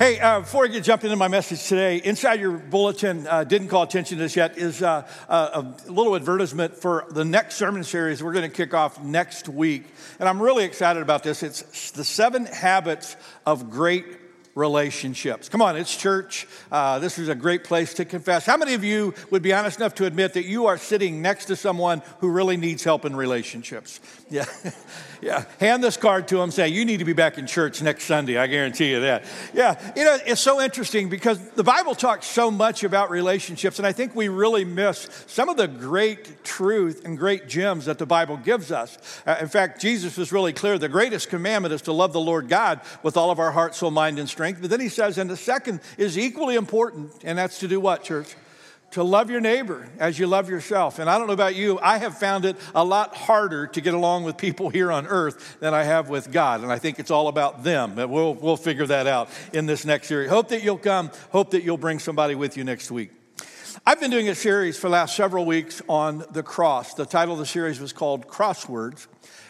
Hey, uh, before I get jump into my message today, inside your bulletin, uh, didn't call attention to this yet, is uh, a, a little advertisement for the next sermon series we're going to kick off next week. And I'm really excited about this. It's the seven habits of great relationships. Come on, it's church. Uh, this is a great place to confess. How many of you would be honest enough to admit that you are sitting next to someone who really needs help in relationships? Yeah. yeah. Hand this card to them, say, You need to be back in church next Sunday. I guarantee you that. Yeah. You know, it's so interesting because the Bible talks so much about relationships, and I think we really miss some of the great truth and great gems that the Bible gives us. Uh, in fact, Jesus was really clear the greatest commandment is to love the Lord God with all of our heart, soul, mind, and strength. But then he says, and the second is equally important, and that's to do what, church? To love your neighbor as you love yourself. And I don't know about you, I have found it a lot harder to get along with people here on earth than I have with God. And I think it's all about them. But we'll, we'll figure that out in this next series. Hope that you'll come. Hope that you'll bring somebody with you next week. I've been doing a series for the last several weeks on the cross. The title of the series was called Crosswords.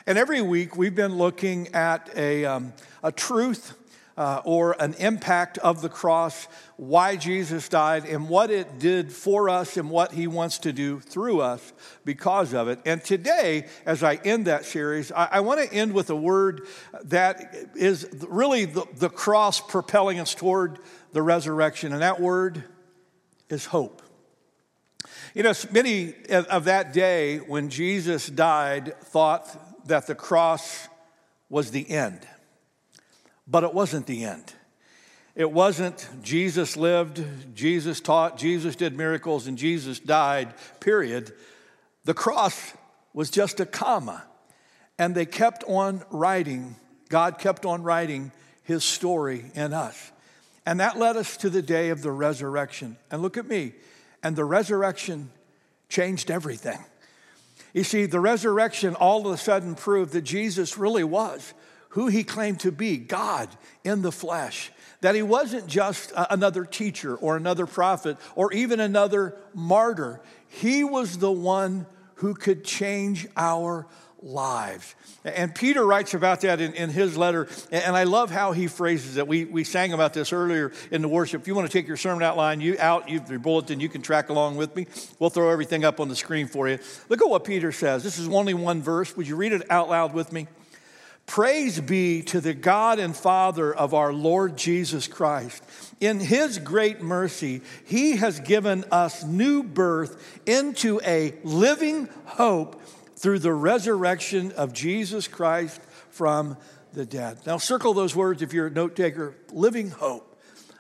And every week we've been looking at a, um, a truth uh, or an impact of the cross, why Jesus died, and what it did for us and what he wants to do through us because of it. And today, as I end that series, I, I want to end with a word that is really the, the cross propelling us toward the resurrection, and that word is hope. You know, many of that day when Jesus died thought that the cross was the end. But it wasn't the end. It wasn't Jesus lived, Jesus taught, Jesus did miracles, and Jesus died, period. The cross was just a comma. And they kept on writing, God kept on writing his story in us. And that led us to the day of the resurrection. And look at me. And the resurrection changed everything. You see, the resurrection all of a sudden proved that Jesus really was who he claimed to be God in the flesh. That he wasn't just uh, another teacher or another prophet or even another martyr. He was the one who could change our lives. And Peter writes about that in, in, his letter, and I love how he phrases it. We, we sang about this earlier in the worship. If you want to take your sermon outline you out, you, your bulletin, you can track along with me. We'll throw everything up on the screen for you. Look at what Peter says. This is only one verse. Would you read it out loud with me? Praise be to the God and Father of our Lord Jesus Christ. In his great mercy, he has given us new birth into a living hope through the resurrection of Jesus Christ from the dead. Now, circle those words if you're a note taker living hope.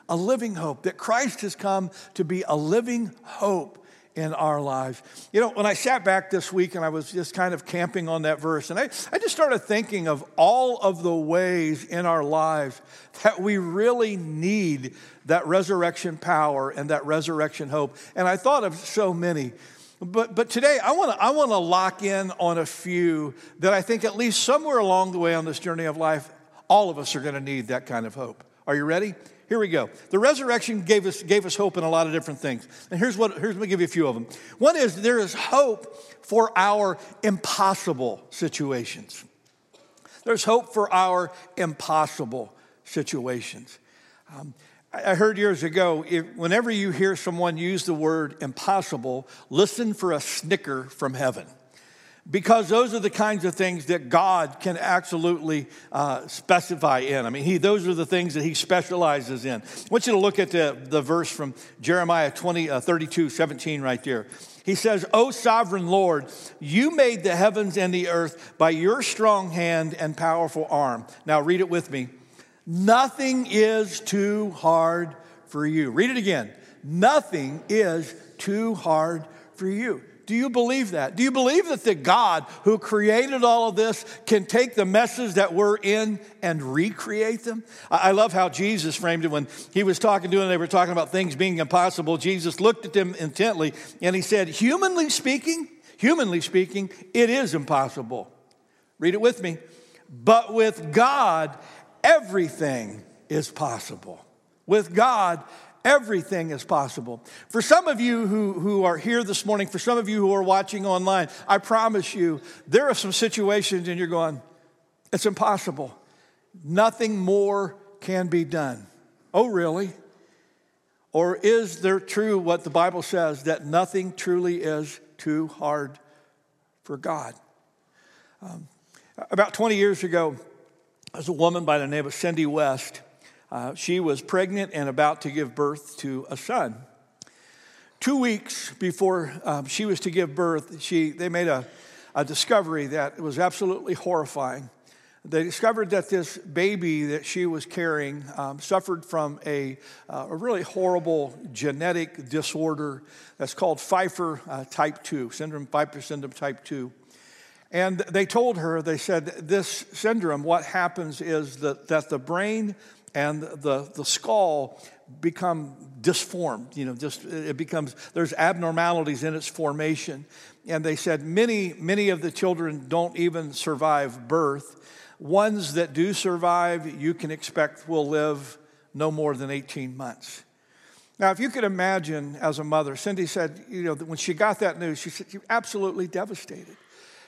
A living hope, that Christ has come to be a living hope in our lives. You know, when I sat back this week and I was just kind of camping on that verse, and I, I just started thinking of all of the ways in our lives that we really need that resurrection power and that resurrection hope. And I thought of so many. But, but today, I want to I wanna lock in on a few that I think, at least somewhere along the way on this journey of life, all of us are going to need that kind of hope. Are you ready? Here we go. The resurrection gave us, gave us hope in a lot of different things. And here's what, here's, let me give you a few of them. One is there is hope for our impossible situations. There's hope for our impossible situations. Um, I heard years ago, if, whenever you hear someone use the word impossible, listen for a snicker from heaven because those are the kinds of things that God can absolutely uh, specify in. I mean, he, those are the things that He specializes in. I want you to look at the, the verse from Jeremiah 20, uh, 32, 17 right there. He says, O sovereign Lord, you made the heavens and the earth by your strong hand and powerful arm. Now, read it with me. Nothing is too hard for you. Read it again. Nothing is too hard for you. Do you believe that? Do you believe that the God who created all of this can take the messes that we're in and recreate them? I love how Jesus framed it when he was talking to them. They were talking about things being impossible. Jesus looked at them intently and he said, Humanly speaking, humanly speaking, it is impossible. Read it with me. But with God, everything is possible. With God, Everything is possible. For some of you who, who are here this morning, for some of you who are watching online, I promise you, there are some situations and you're going, it's impossible. Nothing more can be done. Oh, really? Or is there true what the Bible says that nothing truly is too hard for God? Um, about 20 years ago, there's a woman by the name of Cindy West. Uh, she was pregnant and about to give birth to a son. Two weeks before um, she was to give birth, she, they made a, a discovery that was absolutely horrifying. They discovered that this baby that she was carrying um, suffered from a, uh, a, really horrible genetic disorder that's called Pfeiffer uh, type 2, syndrome, Pfeiffer syndrome type 2. And they told her, they said, this syndrome, what happens is that, that the brain and the, the skull become disformed. You know, just it becomes, there's abnormalities in its formation. And they said many, many of the children don't even survive birth. Ones that do survive, you can expect will live no more than 18 months. Now, if you could imagine as a mother, Cindy said, you know, when she got that news, she said, you're absolutely devastated.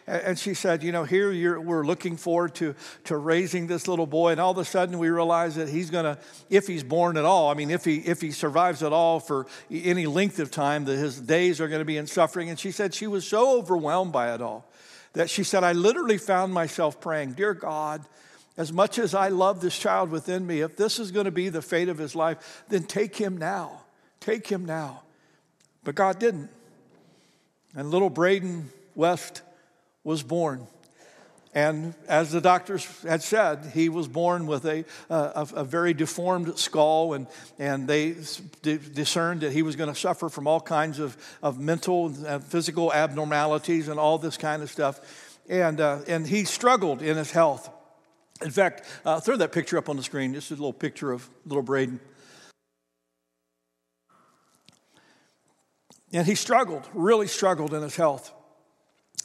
And she said, You know, here we're looking forward to, to raising this little boy. And all of a sudden we realize that he's going to, if he's born at all, I mean, if he, if he survives at all for any length of time, that his days are going to be in suffering. And she said she was so overwhelmed by it all that she said, I literally found myself praying, Dear God, as much as I love this child within me, if this is going to be the fate of his life, then take him now. Take him now. But God didn't. And little Braden West was born. And as the doctors had said, he was born with a, a, a very deformed skull, and, and they d- discerned that he was going to suffer from all kinds of, of mental and physical abnormalities and all this kind of stuff. And, uh, and he struggled in his health. In fact, uh, throw that picture up on the screen. This is a little picture of little Braden. And he struggled, really struggled in his health.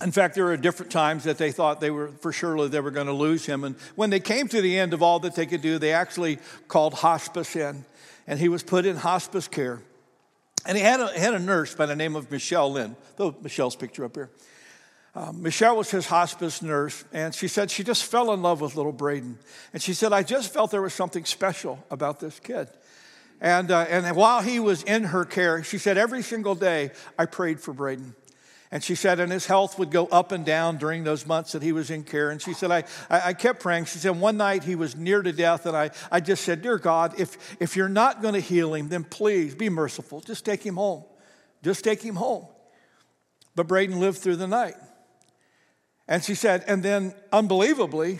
In fact, there were different times that they thought they were for sure they were going to lose him. And when they came to the end of all that they could do, they actually called hospice in, and he was put in hospice care. And he had a, had a nurse by the name of Michelle Lynn. Throw Michelle's picture up here. Uh, Michelle was his hospice nurse, and she said she just fell in love with little Braden. And she said, I just felt there was something special about this kid. And, uh, and while he was in her care, she said, every single day I prayed for Braden. And she said, and his health would go up and down during those months that he was in care. And she said, I, I kept praying. She said, one night he was near to death, and I, I just said, Dear God, if, if you're not going to heal him, then please be merciful. Just take him home. Just take him home. But Braden lived through the night. And she said, and then unbelievably,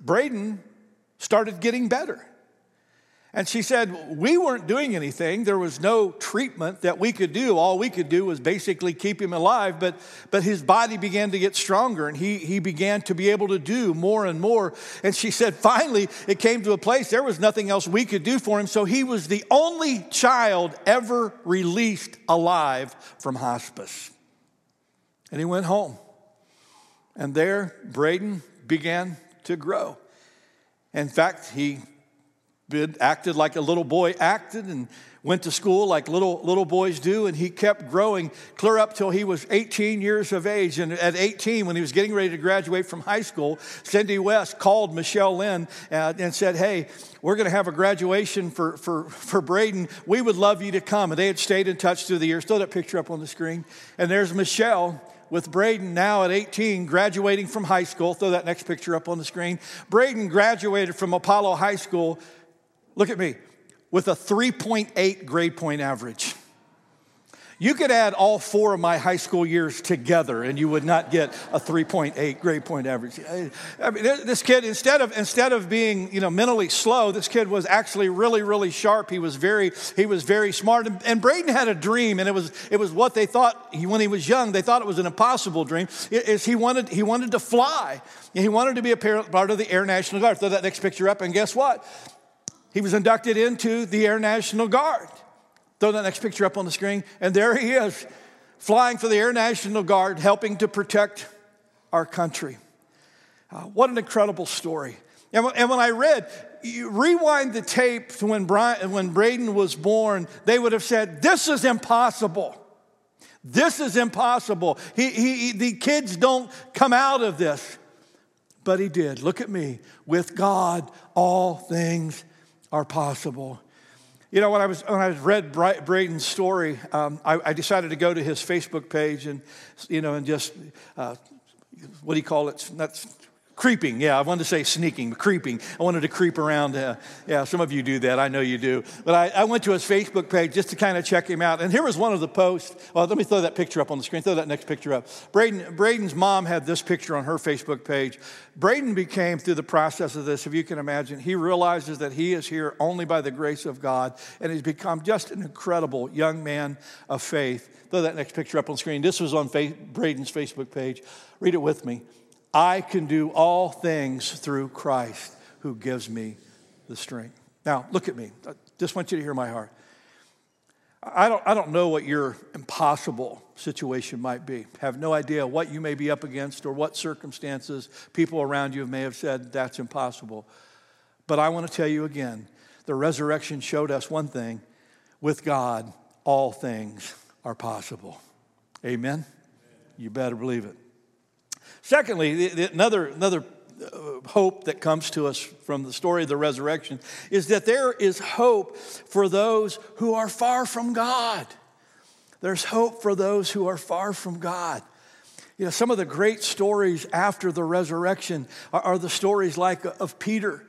Braden started getting better. And she said, We weren't doing anything. There was no treatment that we could do. All we could do was basically keep him alive. But, but his body began to get stronger and he, he began to be able to do more and more. And she said, Finally, it came to a place there was nothing else we could do for him. So he was the only child ever released alive from hospice. And he went home. And there, Braden began to grow. In fact, he acted like a little boy acted and went to school like little, little boys do, and he kept growing clear up till he was 18 years of age. And at 18, when he was getting ready to graduate from high school, Cindy West called Michelle Lynn uh, and said, Hey, we're going to have a graduation for, for, for Braden. We would love you to come. And they had stayed in touch through the years. Throw that picture up on the screen. And there's Michelle with Braden now at 18, graduating from high school. Throw that next picture up on the screen. Braden graduated from Apollo High School Look at me, with a 3.8 grade point average. You could add all four of my high school years together and you would not get a 3.8 grade point average. I mean, this kid, instead of, instead of being, you know, mentally slow, this kid was actually really, really sharp. He was very, he was very smart. And, and Braden had a dream and it was, it was what they thought he, when he was young, they thought it was an impossible dream, is he wanted, he wanted to fly. He wanted to be a part of the Air National Guard. Throw that next picture up and guess what? He was inducted into the Air National Guard. Throw that next picture up on the screen. And there he is, flying for the Air National Guard, helping to protect our country. Uh, what an incredible story. And, and when I read, rewind the tape to when, Brian, when Braden was born, they would have said, This is impossible. This is impossible. He, he, the kids don't come out of this. But he did. Look at me. With God, all things are possible. You know, when I was when I read Braden's story, um, I, I, decided to go to his Facebook page and, you know, and just uh, what do you call it? That's creeping. Yeah, I wanted to say sneaking, creeping. I wanted to creep around. Uh, yeah, some of you do that. I know you do. But I, I, went to his Facebook page just to kind of check him out. And here was one of the posts. Well, let me throw that picture up on the screen. Throw that next picture up. Braden, Braden's mom had this picture on her Facebook page. Braden became, through the process of this, if you can imagine, he realizes that he is here only by the grace of God. And he's become just an incredible young man of faith. Throw that next picture up on the screen. This was on Braden's Facebook page. Read it with me. I can do all things through Christ who gives me the strength. Now, look at me. I just want you to hear my heart. I don't, I don't know what your impossible situation might be. Have no idea what you may be up against or what circumstances people around you may have said that's impossible. But I want to tell you again the resurrection showed us one thing with God, all things are possible. Amen? You better believe it. Secondly, the, the, another, another uh, hope that comes to us from the story of the resurrection is that there is hope for those who are far from God. There's hope for those who are far from God. You know, some of the great stories after the resurrection are, are the stories like of Peter,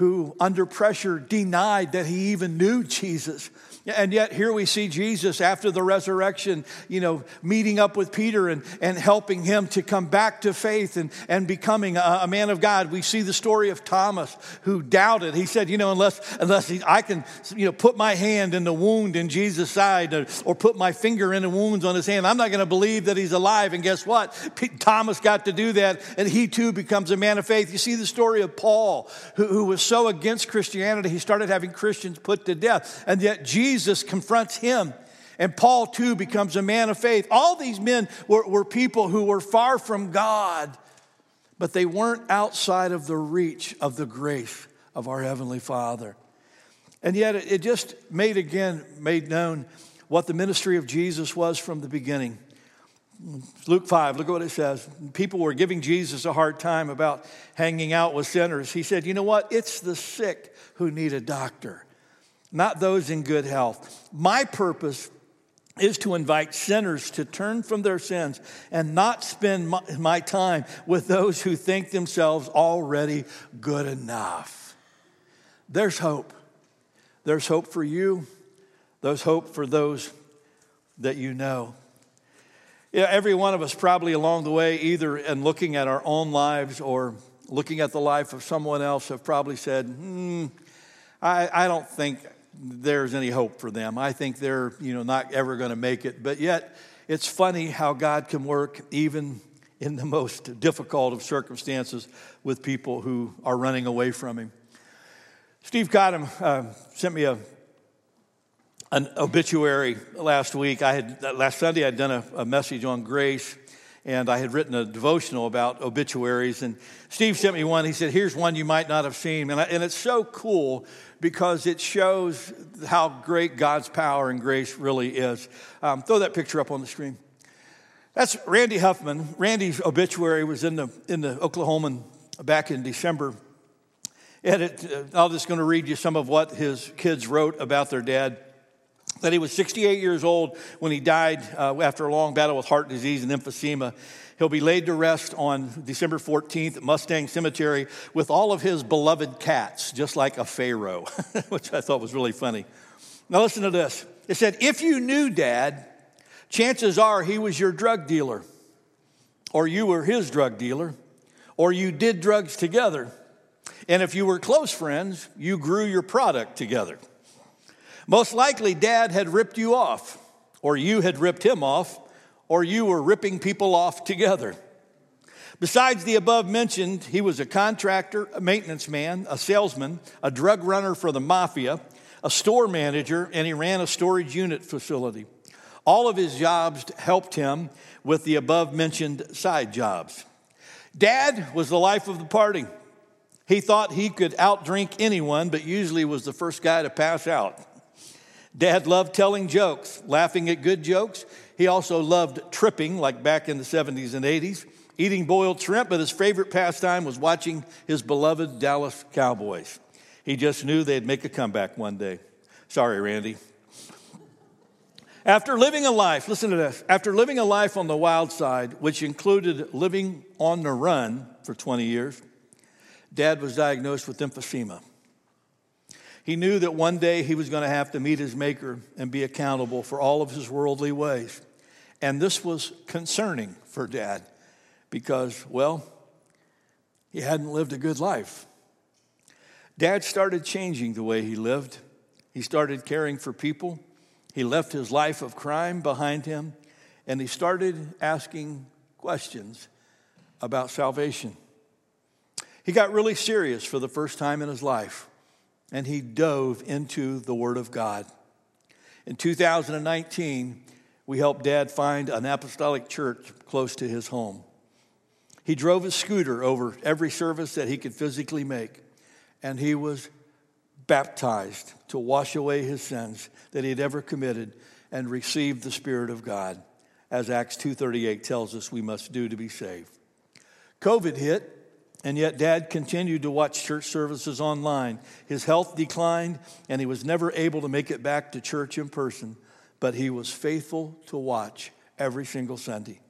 who under pressure denied that he even knew Jesus and yet, here we see Jesus after the resurrection, you know, meeting up with Peter and, and helping him to come back to faith and, and becoming a, a man of God. We see the story of Thomas who doubted. He said, you know, unless, unless he, I can, you know, put my hand in the wound in Jesus' side or, or put my finger in the wounds on his hand, I'm not going to believe that he's alive. And guess what? P- Thomas got to do that, and he too becomes a man of faith. You see the story of Paul, who, who was so against Christianity, he started having Christians put to death. And yet, Jesus confronts him. And Paul, too, becomes a man of faith. All these men were, were people who were far from God, but they weren't outside of the reach of the grace of our Heavenly Father. And yet, it just made again, made known what the ministry of Jesus was from the beginning. Luke 5, look at what it says. People were giving Jesus a hard time about hanging out with sinners. He said, You know what? It's the sick who need a doctor not those in good health. My purpose is to invite sinners to turn from their sins and not spend my, time with those who think themselves already good enough. There's hope. There's hope for you. There's hope for those that you know. Yeah, every one of us, probably along the way, either in looking at our own lives or looking at the life of someone else, have probably said, hmm, I, I don't think there's any hope for them. I think they're, you know, not ever going to make it. But yet, it's funny how God can work even in the most difficult of circumstances with people who are running away from Him. Steve Cottam uh, sent me a an obituary last week. I had last Sunday I'd done a, a message on grace, and I had written a devotional about obituaries. And Steve sent me one. He said, "Here's one you might not have seen," and, I, and it's so cool because it shows how great God's power and grace really is. Um, throw that picture up on the screen. That's Randy Huffman. Randy's obituary was in the, in the Oklahoman back in December. And it, uh, I'm just going to read you some of what his kids wrote about their dad. That he was 68 years old when he died uh, after a long battle with heart disease and emphysema. He'll be laid to rest on December 14th at Mustang Cemetery with all of his beloved cats, just like a pharaoh, which I thought was really funny. Now, listen to this. It said, If you knew dad, chances are he was your drug dealer, or you were his drug dealer, or you did drugs together. And if you were close friends, you grew your product together. Most likely, dad had ripped you off, or you had ripped him off or you were ripping people off together. Besides the above mentioned, he was a contractor, a maintenance man, a salesman, a drug runner for the mafia, a store manager, and he ran a storage unit facility. All of his jobs helped him with the above mentioned side jobs. Dad was the life of the party. He thought he could outdrink anyone, but usually was the first guy to pass out. Dad loved telling jokes, laughing at good jokes, he also loved tripping, like back in the 70s and 80s, eating boiled shrimp, but his favorite pastime was watching his beloved Dallas Cowboys. He just knew they'd make a comeback one day. Sorry, Randy. After living a life, listen to this, after living a life on the wild side, which included living on the run for 20 years, Dad was diagnosed with emphysema. He knew that one day he was going to have to meet his Maker and be accountable for all of his worldly ways. And this was concerning for Dad because, well, he hadn't lived a good life. Dad started changing the way he lived. He started caring for people. He left his life of crime behind him and he started asking questions about salvation. He got really serious for the first time in his life and he dove into the Word of God. In 2019, we helped Dad find an apostolic church close to his home. He drove his scooter over every service that he could physically make, and he was baptized to wash away his sins that he had ever committed and received the Spirit of God, as Acts 2.38 tells us we must do to be saved. COVID hit, and yet, Dad continued to watch church services online. His health declined, and he was never able to make it back to church in person, but he was faithful to watch every single Sunday.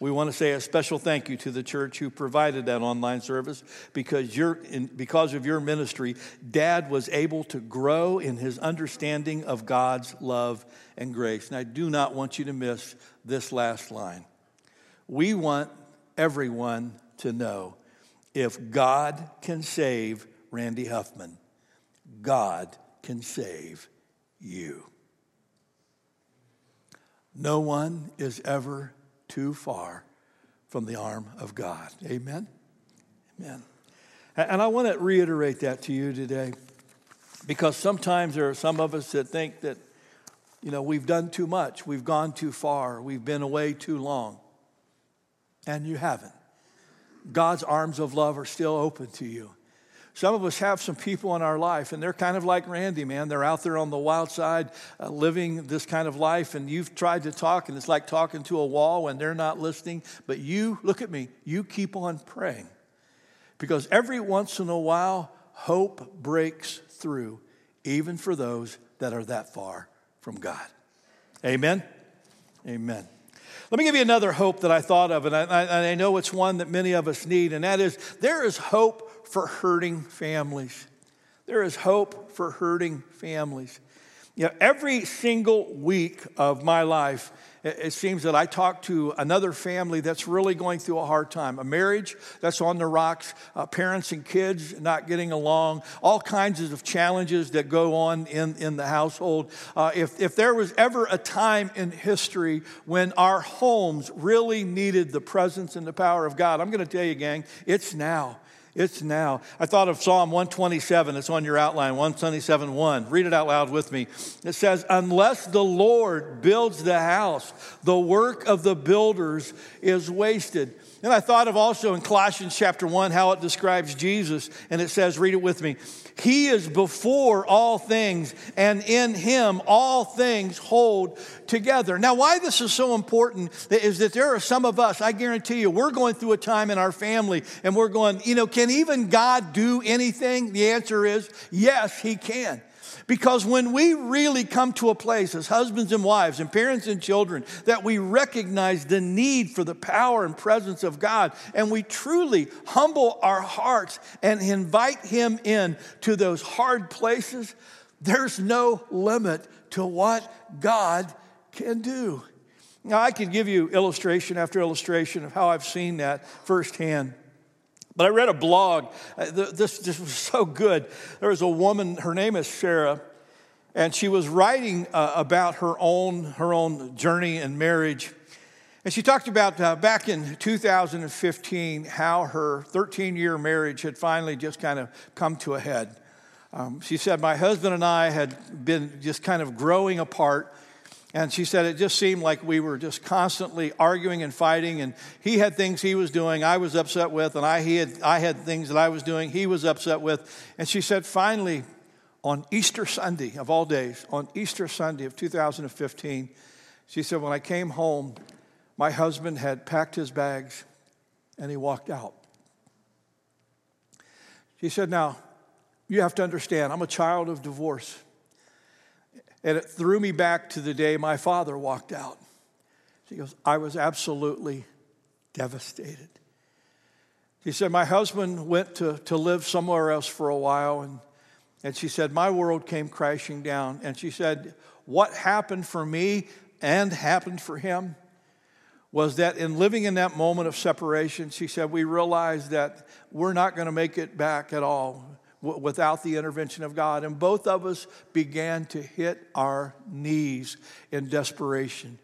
We want to say a special thank you to the church who provided that online service because, you because of your ministry, Dad was able to grow in his understanding of God's love and grace. And I do not want you to miss this last line. We want everyone to know if God can save Randy Huffman, God can save you. No one is ever too far from the arm of God. Amen? Amen. And I want to reiterate that to you today because sometimes there are some of us that think that, you know, we've done too much, we've gone too far, we've been away too long. And you haven't. God's arms of love are still open to you. Some of us have some people in our life, and they're kind of like Randy, man. They're out there on the wild side uh, living this kind of life, and you've tried to talk, and it's like talking to a wall when they're not listening. But you, look at me, you keep on praying. Because every once in a while, hope breaks through, even for those that are that far from God. Amen? Amen. Let me give you another hope that I thought of, and I, I, know it's one that many of us need, and that is there is hope for hurting families. There is hope for hurting families. You know, every single week of my life, it seems that I talk to another family that's really going through a hard time. A marriage that's on the rocks, uh, parents and kids not getting along, all kinds of challenges that go on in, in the household. Uh, if, if there was ever a time in history when our homes really needed the presence and the power of God, I'm going to tell you, gang, it's now. It's now. I thought of Psalm 127. It's on your outline, 127 1. Read it out loud with me. It says, Unless the Lord builds the house, the work of the builders is wasted. And I thought of also in Colossians chapter 1 how it describes Jesus, and it says, read it with me. He is before all things, and in him all things hold together. Now, why this is so important is that there are some of us, I guarantee you, we're going through a time in our family and we're going, you know, can even God do anything? The answer is yes, he can. Because when we really come to a place as husbands and wives and parents and children that we recognize the need for the power and presence of God and we truly humble our hearts and invite Him in to those hard places, there's no limit to what God can do. Now, I could give you illustration after illustration of how I've seen that firsthand. But I read a blog. Uh, this just was so good. There was a woman, her name is Sarah, and she was writing uh, about her own, her own journey in marriage. And she talked about uh, back in 2015 how her 13 year marriage had finally just kind of come to a head. Um, she said, My husband and I had been just kind of growing apart and she said it just seemed like we were just constantly arguing and fighting. And he had things he was doing, I was upset with, and I, he had, I had things that I was doing, he was upset with. And she said, finally, on Easter Sunday, of all days, on Easter Sunday of 2015, she said, when I came home, my husband had packed his bags and he walked out. She said, Now, you have to understand, I'm a child of divorce. And it threw me back to the day my father walked out. She goes, I was absolutely devastated. She said, My husband went to, to live somewhere else for a while, and, and she said, My world came crashing down. And she said, What happened for me and happened for him was that in living in that moment of separation, she said, we realized that we're not going to make it back at all without the intervention of God. And both of us began to hit our knees in desperation.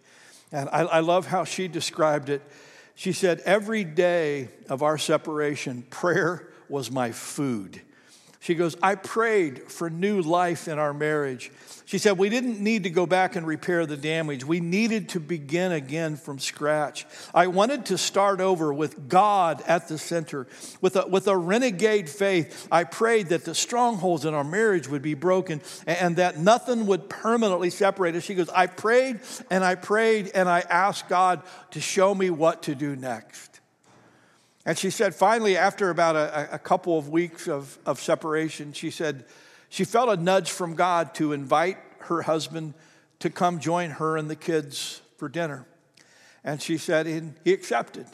And I, I love how she described it. She said, Every day of our separation, prayer was my food. She goes, I prayed for new life in our marriage. She said, We didn't need to go back and repair the damage. We needed to begin again from scratch. I wanted to start over with God at the center. With a, with a renegade faith, I prayed that the strongholds in our marriage would be broken and that nothing would permanently separate us. She goes, I prayed and I prayed and I asked God to show me what to do next. And she said, finally, after about a, a couple of weeks of, of separation, she said she felt a nudge from God to invite her husband to come join her and the kids for dinner. And she said, and he accepted.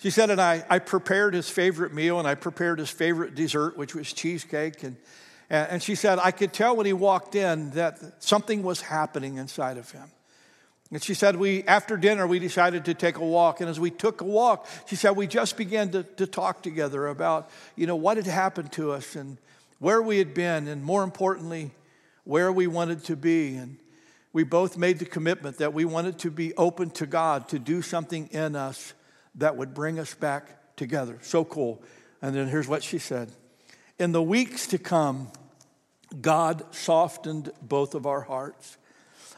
She said, and I, I prepared his favorite meal and I prepared his favorite dessert, which was cheesecake. And, and she said, I could tell when he walked in that something was happening inside of him. And she said, we, after dinner, we decided to take a walk. And as we took a walk, she said, we just began to, to talk together about, you know, what had happened to us and where we had been, and more importantly, where we wanted to be. And we both made the commitment that we wanted to be open to God to do something in us that would bring us back together. So cool. And then here's what she said In the weeks to come, God softened both of our hearts.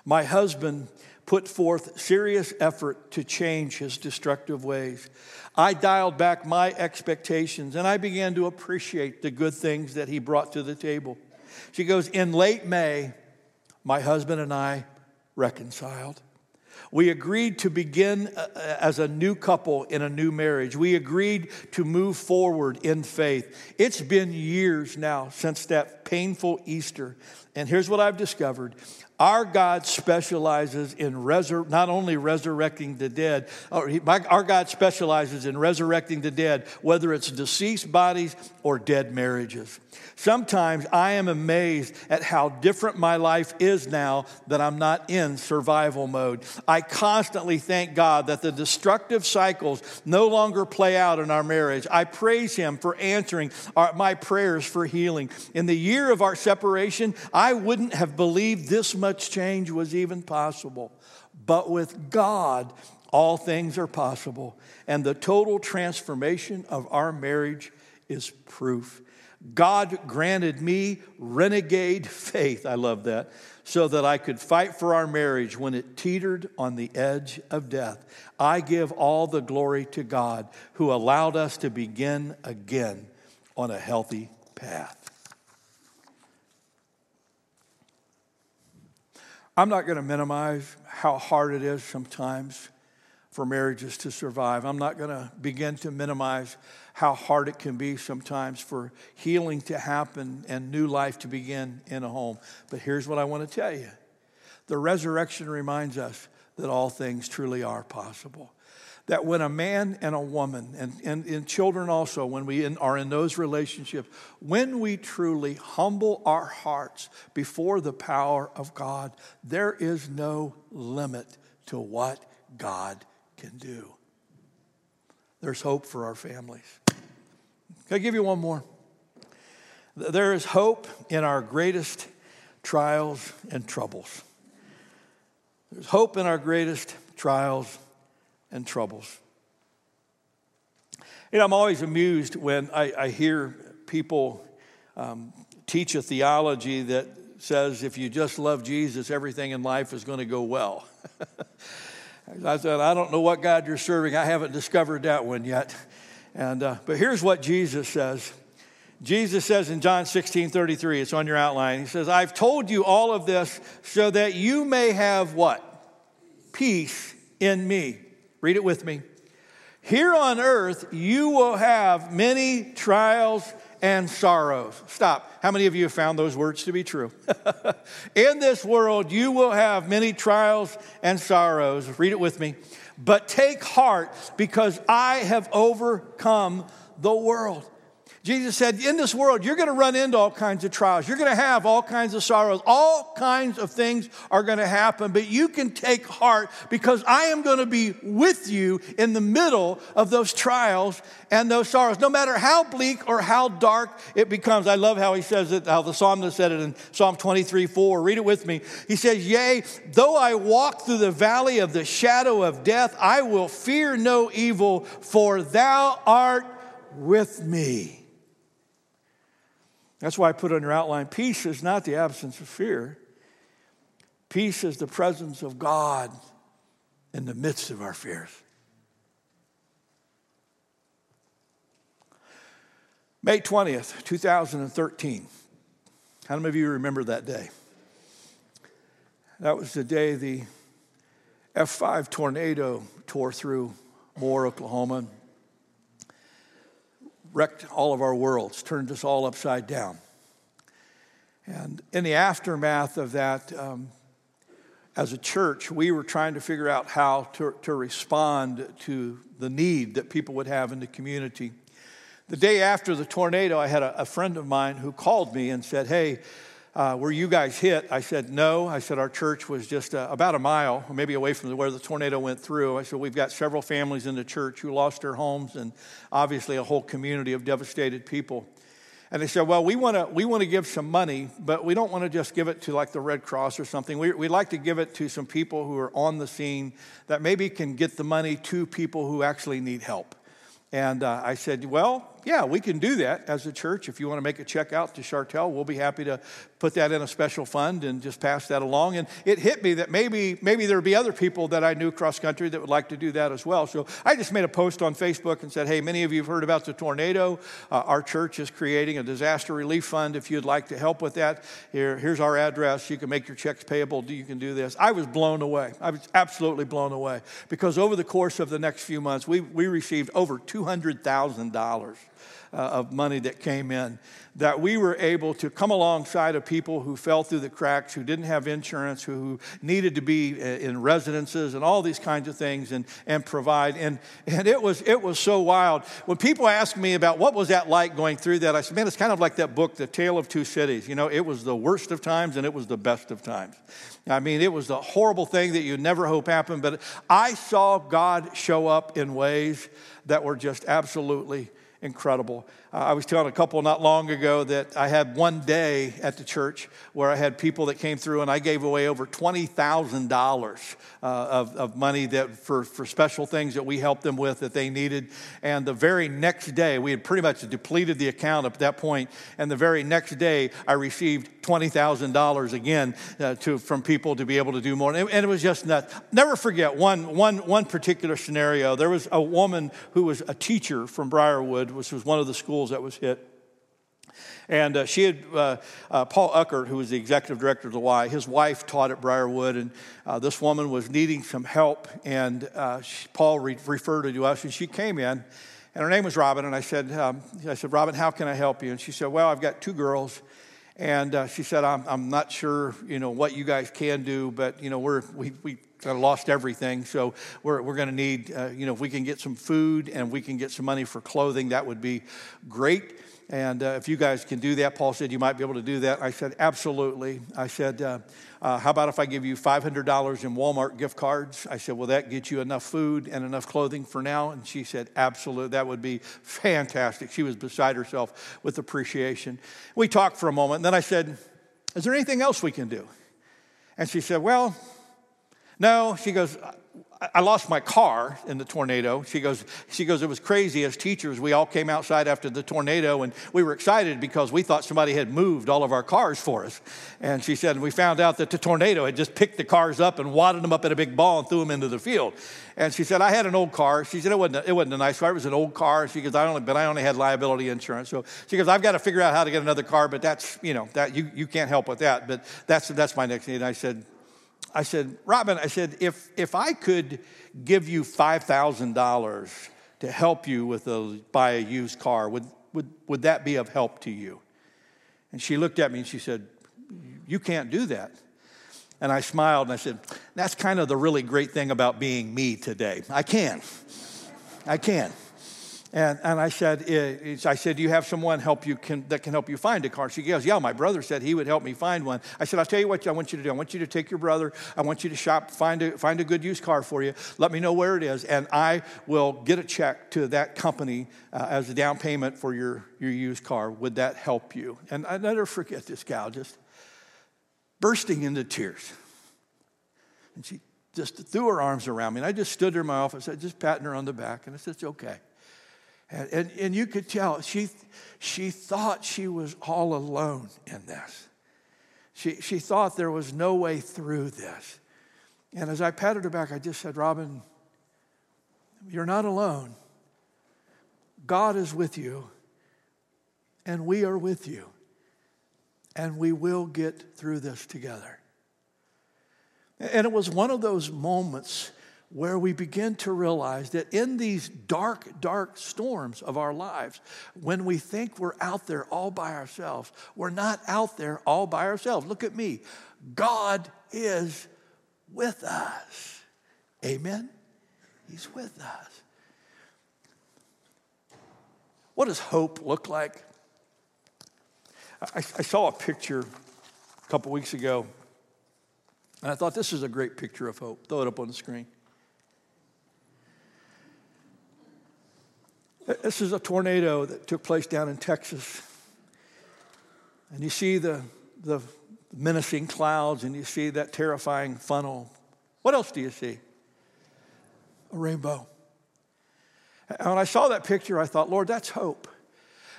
My husband put forth serious effort to change his destructive ways. I dialed back my expectations and I began to appreciate the good things that he brought to the table. She goes, In late May, my husband and I reconciled. We agreed to begin uh, uh, as a new couple in a new marriage. We agreed to move forward in faith. It's been years now since that painful Easter. And here's what I've discovered our God specializes in resur- not only resurrecting the dead, our God specializes in resurrecting the dead, whether it's deceased bodies or dead marriages. Sometimes I am amazed at how different my life is now that I'm not in survival mode. I constantly thank God that the destructive cycles no longer play out in our marriage. I praise Him for answering our, my prayers for healing. In the year of our separation, I wouldn't have believed this much change was even possible. But with God, all things are possible. And the total transformation of our marriage is proof. God granted me renegade faith. I love that. So that I could fight for our marriage when it teetered on the edge of death. I give all the glory to God who allowed us to begin again on a healthy path. I'm not going to minimize how hard it is sometimes for marriages to survive. I'm not going to begin to minimize how hard it can be sometimes for healing to happen and new life to begin in a home. But here's what I want to tell you the resurrection reminds us that all things truly are possible. That when a man and a woman, and, and, and children also, when we in, are in those relationships, when we truly humble our hearts before the power of God, there is no limit to what God can do. There's hope for our families. Can I give you one more? There is hope in our greatest trials and troubles. There's hope in our greatest trials and troubles. You know, I'm always amused when I, I hear people um, teach a theology that says if you just love Jesus, everything in life is going to go well. I said, I don't know what God you're serving. I haven't discovered that one yet. And, uh, but here's what Jesus says. Jesus says in John 16 33, it's on your outline. He says, I've told you all of this so that you may have what? Peace in me. Read it with me. Here on earth, you will have many trials and sorrows. Stop. How many of you have found those words to be true? In this world, you will have many trials and sorrows. Read it with me. But take heart because I have overcome the world. Jesus said, In this world, you're going to run into all kinds of trials. You're going to have all kinds of sorrows. All kinds of things are going to happen, but you can take heart because I am going to be with you in the middle of those trials and those sorrows, no matter how bleak or how dark it becomes. I love how he says it, how the psalmist said it in Psalm 23 4. Read it with me. He says, Yea, though I walk through the valley of the shadow of death, I will fear no evil, for thou art with me. That's why I put on your outline peace is not the absence of fear, peace is the presence of God in the midst of our fears. May 20th, 2013. How many of you remember that day? That was the day the F5 tornado tore through Moore, Oklahoma, wrecked all of our worlds, turned us all upside down. And in the aftermath of that, um, as a church, we were trying to figure out how to, to respond to the need that people would have in the community. The day after the tornado, I had a, a friend of mine who called me and said, Hey, uh, were you guys hit? I said, no. I said, our church was just uh, about a mile, maybe away from where the tornado went through. I said, we've got several families in the church who lost their homes and obviously a whole community of devastated people. And they said, well, we want to we wanna give some money, but we don't want to just give it to like the Red Cross or something. We, we'd like to give it to some people who are on the scene that maybe can get the money to people who actually need help. And uh, I said, well, yeah, we can do that as a church. If you want to make a check out to Chartel, we'll be happy to put that in a special fund and just pass that along. And it hit me that maybe maybe there would be other people that I knew cross country that would like to do that as well. So I just made a post on Facebook and said, hey, many of you have heard about the tornado. Uh, our church is creating a disaster relief fund. If you'd like to help with that, here, here's our address. You can make your checks payable. You can do this. I was blown away. I was absolutely blown away because over the course of the next few months, we, we received over $200,000 uh, of money that came in, that we were able to come alongside of people who fell through the cracks, who didn't have insurance, who needed to be uh, in residences and all these kinds of things and, and provide. And, and it, was, it was so wild. When people ask me about what was that like going through that, I said, man, it's kind of like that book, The Tale of Two Cities. You know, it was the worst of times and it was the best of times. I mean, it was a horrible thing that you never hope happened, but I saw God show up in ways that were just absolutely incredible. Uh, I was telling a couple not long ago that I had one day at the church where I had people that came through and I gave away over $20,000 uh, of, of money that for, for special things that we helped them with that they needed. And the very next day, we had pretty much depleted the account at that point. point, And the very next day, I received $20,000 again uh, to, from people to be able to do more. And it, and it was just nuts. Never forget one, one, one particular scenario. There was a woman who was a teacher from Briarwood, which was one of the schools that was hit. And uh, she had, uh, uh, Paul Uckert, who was the executive director of the Y, his wife taught at Briarwood, and uh, this woman was needing some help. And uh, she, Paul re- referred her to us, and she came in, and her name was Robin. And I said, um, I said, Robin, how can I help you? And she said, Well, I've got two girls. And uh, she said, I'm, I'm not sure, you know, what you guys can do, but, you know, we're, we, we kind of lost everything. So we're, we're going to need, uh, you know, if we can get some food and we can get some money for clothing, that would be great. And uh, if you guys can do that, Paul said you might be able to do that. I said, absolutely. I said, uh, uh, how about if I give you $500 in Walmart gift cards? I said, will that get you enough food and enough clothing for now? And she said, absolutely. That would be fantastic. She was beside herself with appreciation. We talked for a moment. And then I said, is there anything else we can do? And she said, well, no. She goes, I lost my car in the tornado. She goes, she goes, it was crazy as teachers. We all came outside after the tornado and we were excited because we thought somebody had moved all of our cars for us. And she said, we found out that the tornado had just picked the cars up and wadded them up in a big ball and threw them into the field. And she said, I had an old car. She said, it wasn't, a, it wasn't a nice car. It was an old car. She goes, I only, but I only had liability insurance. So she goes, I've got to figure out how to get another car, but that's, you know, that you, you can't help with that. But that's, that's my next need. And I said, I said, Robin, I said, if, if I could give you $5,000 to help you with a, buy a used car, would, would, would that be of help to you? And she looked at me and she said, You can't do that. And I smiled and I said, That's kind of the really great thing about being me today. I can. I can. And, and I said, I said, do you have someone help you can, that can help you find a car? She goes, yeah, my brother said he would help me find one. I said, I'll tell you what I want you to do. I want you to take your brother. I want you to shop, find a, find a good used car for you. Let me know where it is, and I will get a check to that company uh, as a down payment for your, your used car. Would that help you? And I never forget this gal just bursting into tears. And she just threw her arms around me. And I just stood there in my office, I just patting her on the back, and I said, It's okay. And, and, and you could tell she, she thought she was all alone in this. She, she thought there was no way through this. And as I patted her back, I just said, Robin, you're not alone. God is with you, and we are with you, and we will get through this together. And it was one of those moments where we begin to realize that in these dark, dark storms of our lives, when we think we're out there all by ourselves, we're not out there all by ourselves. Look at me. God is with us. Amen? He's with us. What does hope look like? I, I saw a picture a couple weeks ago, and I thought this is a great picture of hope. Throw it up on the screen. Uh, this is a tornado that took place down in Texas. And you see the, the menacing clouds and you see that terrifying funnel. What else do you see? A rainbow. And when I saw that picture, I thought, Lord, that's hope.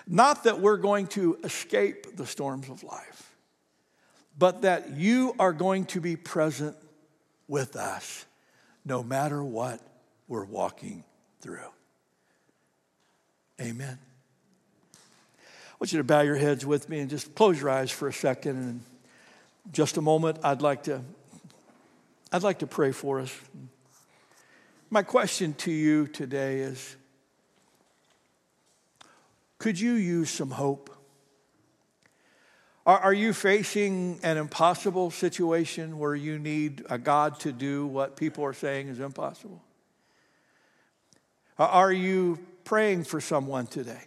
Not that we're going to escape the storms of life, but that you are going to be present with us no matter what we're walking through. Amen. I want you to bow your heads with me and just close your eyes for a second. And just a moment, I'd like to, I'd like to pray for us. My question to you today is could you use some hope? Are, are you facing an impossible situation where you need a God to do what people are saying is impossible? Are you praying for someone today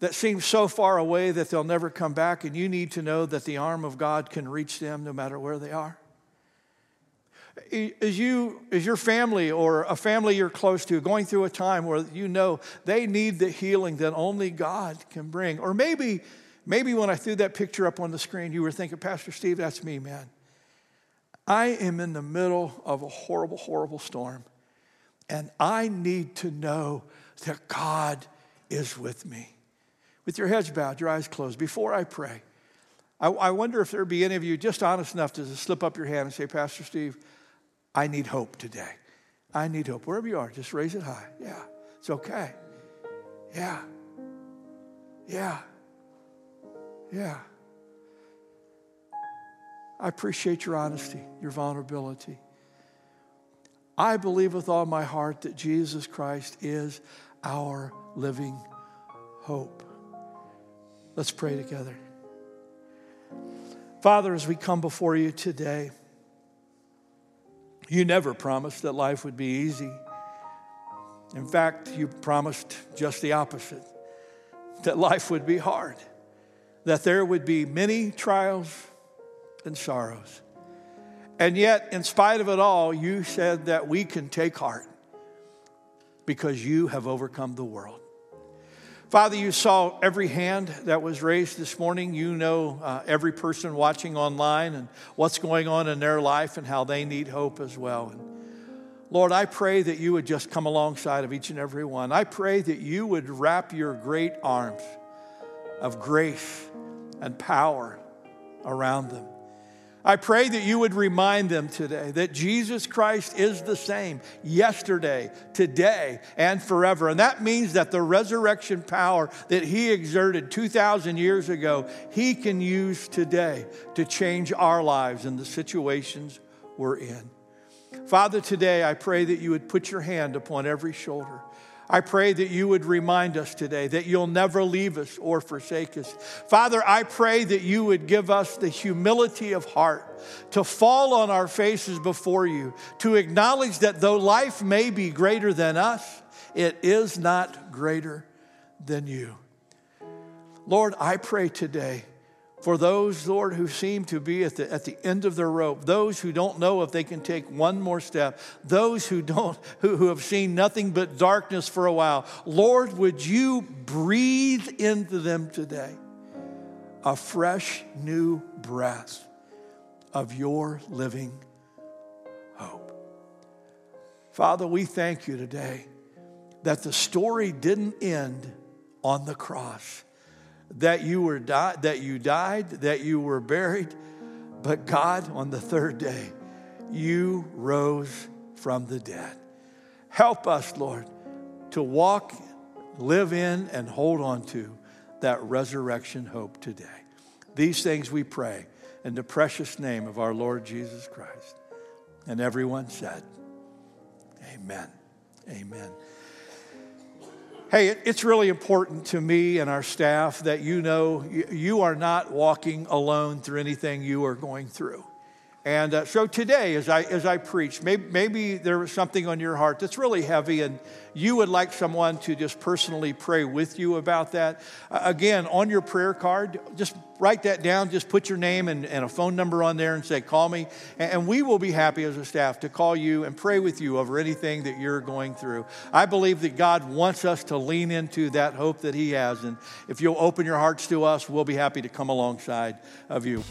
that seems so far away that they'll never come back, and you need to know that the arm of God can reach them no matter where they are? Is, you, is your family or a family you're close to going through a time where you know they need the healing that only God can bring? Or maybe, maybe when I threw that picture up on the screen, you were thinking, Pastor Steve, that's me, man. I am in the middle of a horrible, horrible storm, and I need to know that God is with me. With your heads bowed, your eyes closed, before I pray, I, I wonder if there be any of you just honest enough to slip up your hand and say, Pastor Steve, I need hope today. I need hope. Wherever you are, just raise it high. Yeah, it's okay. Yeah. Yeah. Yeah. I appreciate your honesty, your vulnerability. I believe with all my heart that Jesus Christ is our living hope. Let's pray together. Father, as we come before you today, you never promised that life would be easy. In fact, you promised just the opposite that life would be hard, that there would be many trials and sorrows. And yet, in spite of it all, you said that we can take heart because you have overcome the world. Father, you saw every hand that was raised this morning. You know uh, every person watching online and what's going on in their life and how they need hope as well. And Lord, I pray that you would just come alongside of each and every one. I pray that you would wrap your great arms of grace and power around them. I pray that you would remind them today that Jesus Christ is the same yesterday, today, and forever. And that means that the resurrection power that he exerted 2,000 years ago, he can use today to change our lives and the situations we're in. Father, today I pray that you would put your hand upon every shoulder. I pray that you would remind us today that you'll never leave us or forsake us. Father, I pray that you would give us the humility of heart to fall on our faces before you, to acknowledge that though life may be greater than us, it is not greater than you. Lord, I pray today for those, Lord, who seem to be at the, at the end of their rope, those who don't know if they can take one more step, those who don't, who, who have seen nothing but darkness for a while. Lord, would you breathe into them today a fresh new breath of your living hope. Father, we thank you today that the story didn't end on the cross that you were di- that you died, that you were buried, but God on the third day you rose from the dead. Help us, Lord, to walk, live in and hold on to that resurrection hope today. These things we pray in the precious name of our Lord Jesus Christ. And everyone said, Amen. Amen. Hey, it's really important to me and our staff that you know you are not walking alone through anything you are going through. And uh, so today, as I, as I preach, maybe, maybe there was something on your heart that's really heavy, and you would like someone to just personally pray with you about that. Uh, again, on your prayer card, just write that down. Just put your name and, and a phone number on there and say, Call me. And, and we will be happy as a staff to call you and pray with you over anything that you're going through. I believe that God wants us to lean into that hope that He has. And if you'll open your hearts to us, we'll be happy to come alongside of you.